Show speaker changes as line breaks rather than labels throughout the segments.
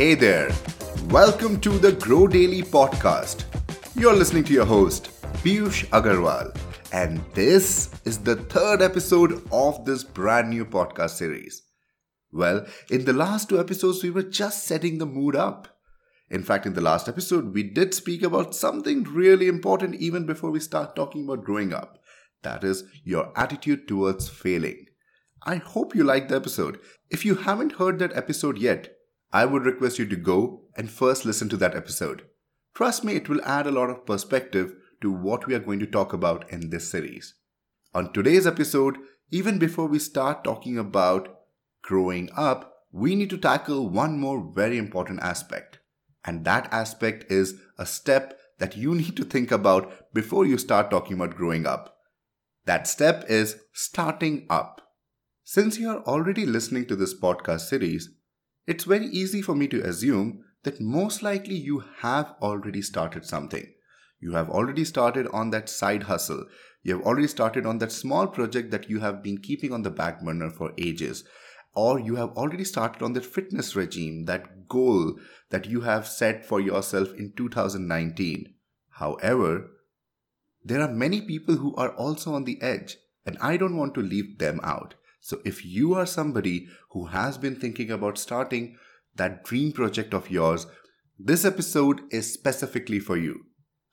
Hey there. Welcome to the Grow Daily podcast. You're listening to your host, Piyush Agarwal, and this is the third episode of this brand new podcast series. Well, in the last two episodes, we were just setting the mood up. In fact, in the last episode, we did speak about something really important even before we start talking about growing up. That is, your attitude towards failing. I hope you liked the episode. If you haven't heard that episode yet, I would request you to go and first listen to that episode. Trust me, it will add a lot of perspective to what we are going to talk about in this series. On today's episode, even before we start talking about growing up, we need to tackle one more very important aspect. And that aspect is a step that you need to think about before you start talking about growing up. That step is starting up. Since you are already listening to this podcast series, it's very easy for me to assume that most likely you have already started something. You have already started on that side hustle. You have already started on that small project that you have been keeping on the back burner for ages. Or you have already started on that fitness regime, that goal that you have set for yourself in 2019. However, there are many people who are also on the edge, and I don't want to leave them out. So if you are somebody who has been thinking about starting that dream project of yours, this episode is specifically for you.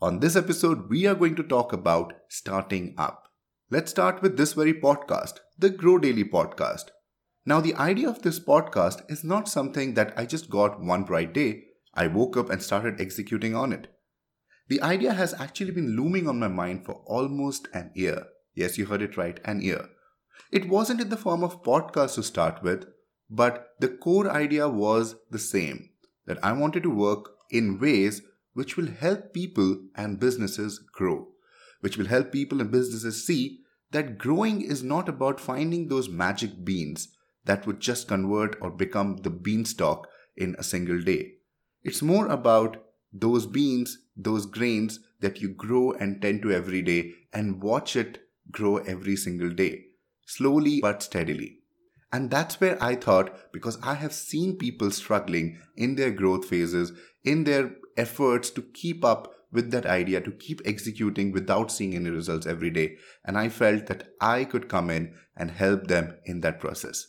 On this episode, we are going to talk about starting up. Let's start with this very podcast, the Grow Daily podcast. Now, the idea of this podcast is not something that I just got one bright day. I woke up and started executing on it. The idea has actually been looming on my mind for almost an year. Yes, you heard it right, an year. It wasn't in the form of podcast to start with, but the core idea was the same that I wanted to work in ways which will help people and businesses grow, which will help people and businesses see that growing is not about finding those magic beans that would just convert or become the beanstalk in a single day. It's more about those beans, those grains that you grow and tend to every day and watch it grow every single day slowly but steadily. And that's where I thought, because I have seen people struggling in their growth phases, in their efforts to keep up with that idea, to keep executing without seeing any results every day. And I felt that I could come in and help them in that process.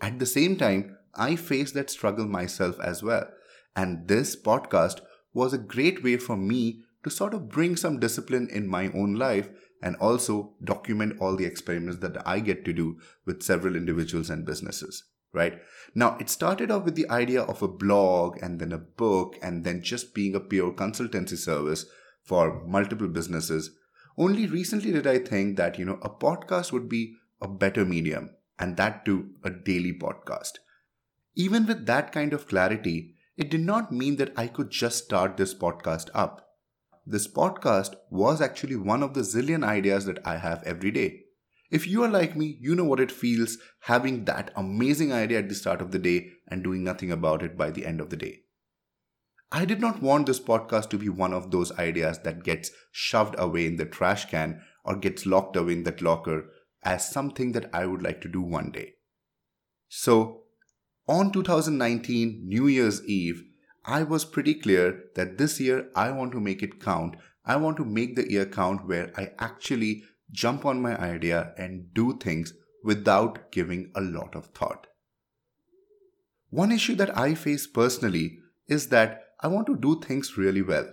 At the same time, I faced that struggle myself as well. And this podcast was a great way for me to sort of bring some discipline in my own life and also document all the experiments that I get to do with several individuals and businesses. Right now, it started off with the idea of a blog and then a book and then just being a pure consultancy service for multiple businesses. Only recently did I think that, you know, a podcast would be a better medium and that too a daily podcast. Even with that kind of clarity, it did not mean that I could just start this podcast up this podcast was actually one of the zillion ideas that I have every day. If you are like me, you know what it feels having that amazing idea at the start of the day and doing nothing about it by the end of the day. I did not want this podcast to be one of those ideas that gets shoved away in the trash can or gets locked away in that locker as something that I would like to do one day. So, on 2019 New Year's Eve, I was pretty clear that this year I want to make it count. I want to make the year count where I actually jump on my idea and do things without giving a lot of thought. One issue that I face personally is that I want to do things really well.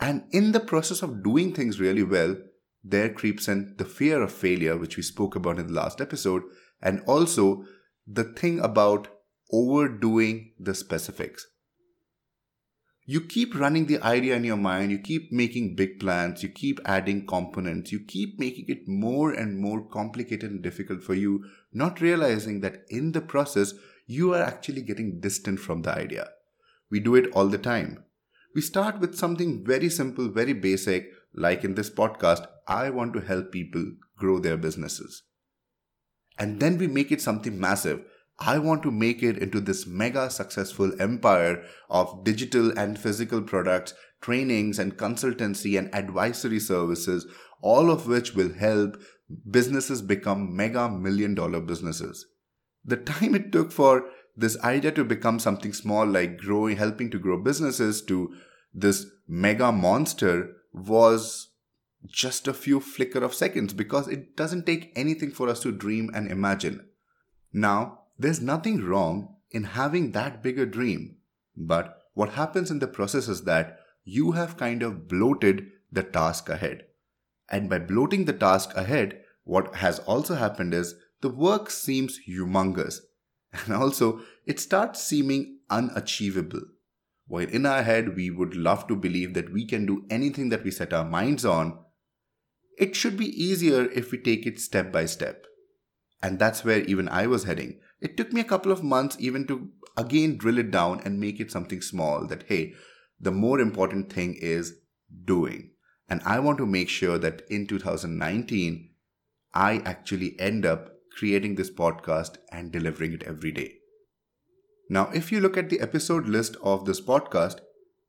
And in the process of doing things really well, there creeps in the fear of failure, which we spoke about in the last episode, and also the thing about overdoing the specifics you keep running the idea in your mind, you keep making big plans, you keep adding components, you keep making it more and more complicated and difficult for you, not realizing that in the process, you are actually getting distant from the idea. We do it all the time. We start with something very simple, very basic, like in this podcast, I want to help people grow their businesses. And then we make it something massive I want to make it into this mega successful empire of digital and physical products, trainings and consultancy and advisory services, all of which will help businesses become mega million dollar businesses. The time it took for this idea to become something small like growing, helping to grow businesses to this mega monster was just a few flicker of seconds because it doesn't take anything for us to dream and imagine. Now, there's nothing wrong in having that bigger dream, but what happens in the process is that you have kind of bloated the task ahead. And by bloating the task ahead, what has also happened is the work seems humongous. And also, it starts seeming unachievable. While in our head, we would love to believe that we can do anything that we set our minds on, it should be easier if we take it step by step. And that's where even I was heading. It took me a couple of months even to again drill it down and make it something small that, hey, the more important thing is doing. And I want to make sure that in 2019, I actually end up creating this podcast and delivering it every day. Now, if you look at the episode list of this podcast,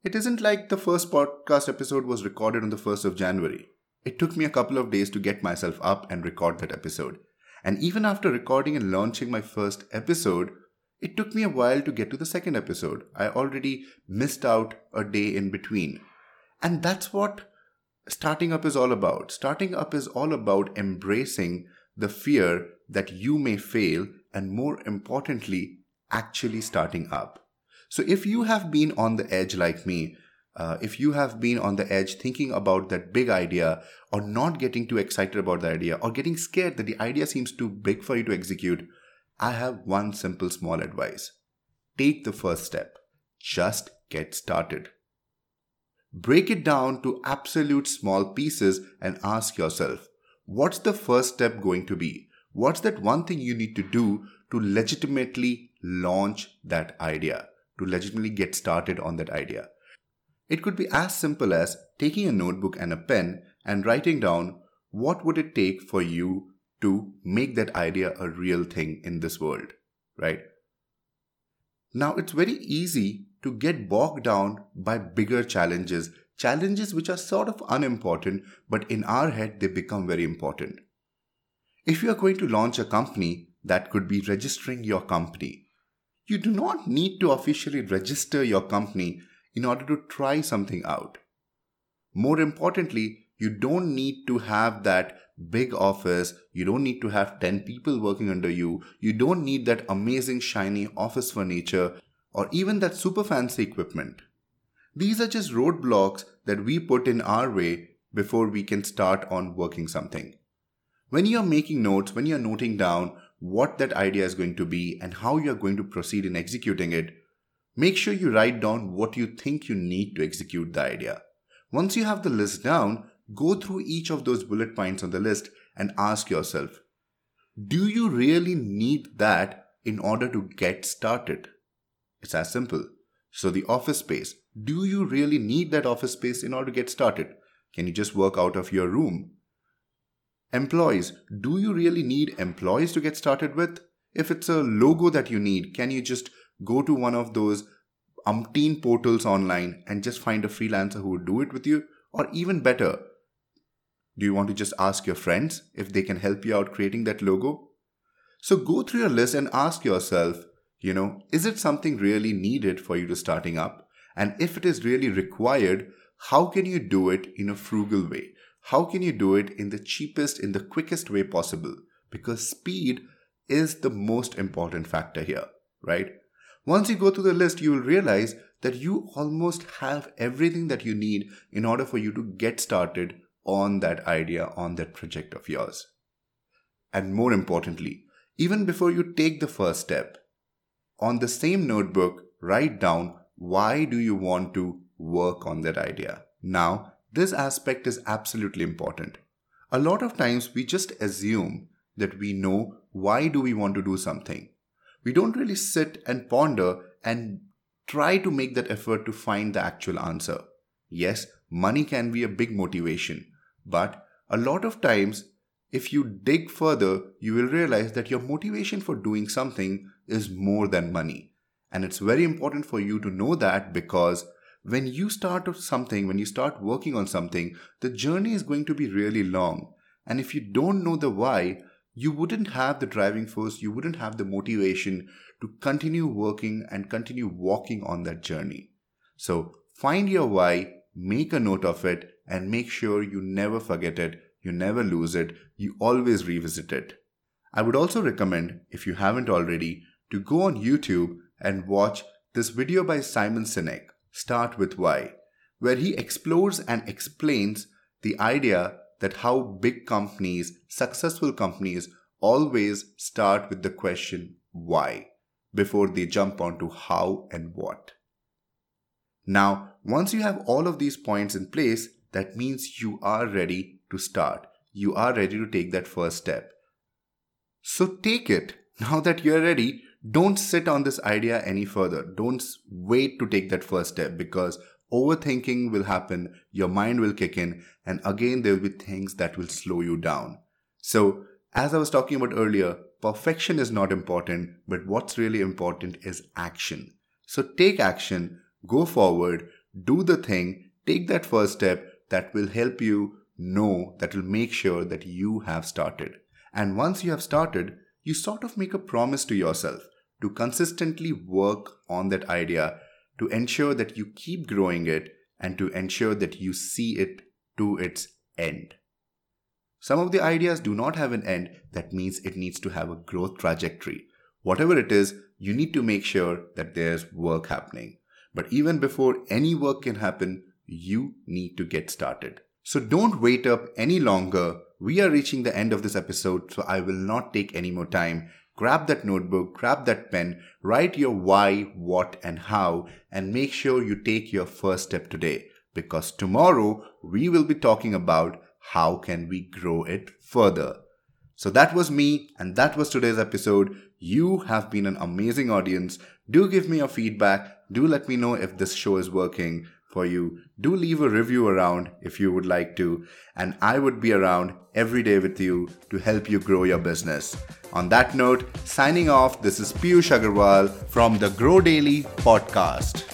it isn't like the first podcast episode was recorded on the 1st of January. It took me a couple of days to get myself up and record that episode. And even after recording and launching my first episode, it took me a while to get to the second episode. I already missed out a day in between. And that's what starting up is all about. Starting up is all about embracing the fear that you may fail and more importantly, actually starting up. So if you have been on the edge like me, uh, if you have been on the edge thinking about that big idea or not getting too excited about the idea or getting scared that the idea seems too big for you to execute, I have one simple small advice. Take the first step. Just get started. Break it down to absolute small pieces and ask yourself, what's the first step going to be? What's that one thing you need to do to legitimately launch that idea, to legitimately get started on that idea? It could be as simple as taking a notebook and a pen and writing down what would it take for you to make that idea a real thing in this world, right? Now, it's very easy to get bogged down by bigger challenges, challenges which are sort of unimportant, but in our head, they become very important. If you are going to launch a company, that could be registering your company. You do not need to officially register your company in order to try something out. More importantly, you don't need to have that big office. You don't need to have 10 people working under you. You don't need that amazing shiny office furniture or even that super fancy equipment. These are just roadblocks that we put in our way before we can start on working something. When you're making notes, when you're noting down what that idea is going to be and how you're going to proceed in executing it, make sure you write down what you think you need to execute the idea. Once you have the list down, go through each of those bullet points on the list and ask yourself Do you really need that in order to get started? It's as simple. So, the office space do you really need that office space in order to get started? Can you just work out of your room? Employees do you really need employees to get started with? If it's a logo that you need, can you just go to one of those umpteen portals online and just find a freelancer who would do it with you? Or even better, do you want to just ask your friends if they can help you out creating that logo? So go through your list and ask yourself, you know, is it something really needed for you to starting up? And if it is really required, how can you do it in a frugal way? How can you do it in the cheapest, in the quickest way possible? Because speed is the most important factor here, right? Once you go through the list, you will realize that you almost have everything that you need in order for you to get started on that idea, on that project of yours. And more importantly, even before you take the first step, on the same notebook, write down why do you want to work on that idea. Now, this aspect is absolutely important. A lot of times we just assume that we know why do we want to do something. We don't really sit and ponder and try to make that effort to find the actual answer. Yes, money can be a big motivation, but a lot of times, if you dig further, you will realize that your motivation for doing something is more than money. And it's very important for you to know that because when you start something, when you start working on something, the journey is going to be really long. And if you don't know the why, you wouldn't have the driving force, you wouldn't have the motivation to continue working and continue walking on that journey. So find your why, make a note of it, and make sure you never forget it, you never lose it, you always revisit it. I would also recommend, if you haven't already, to go on YouTube and watch this video by Simon Sinek, Start with Why, where he explores and explains the idea that how big companies, successful companies, always start with the question why before they jump onto how and what. Now, once you have all of these points in place, that means you are ready to start. You are ready to take that first step. So take it. Now that you're ready, don't sit on this idea any further. Don't wait to take that first step because overthinking will happen, your mind will kick in, and again, there will be things that will slow you down. So, as I was talking about earlier, perfection is not important, but what's really important is action. So, take action, go forward, do the thing, take that first step that will help you know, that will make sure that you have started. And once you have started, you sort of make a promise to yourself to consistently work on that idea to ensure that you keep growing it and to ensure that you see it to its end. Some of the ideas do not have an end, that means it needs to have a growth trajectory. Whatever it is, you need to make sure that there's work happening. But even before any work can happen, you need to get started. So don't wait up any longer. We are reaching the end of this episode, so I will not take any more time grab that notebook, grab that pen, write your why, what, and how, and make sure you take your first step today. Because tomorrow we will be talking about how can we grow it further. So that was me, and that was today's episode. You have been an amazing audience. Do give me your feedback. Do let me know if this show is working for you. Do leave a review around if you would like to, and I would be around every day with you to help you grow your business. On that note, signing off, this is Piyush Agarwal from the Grow Daily podcast.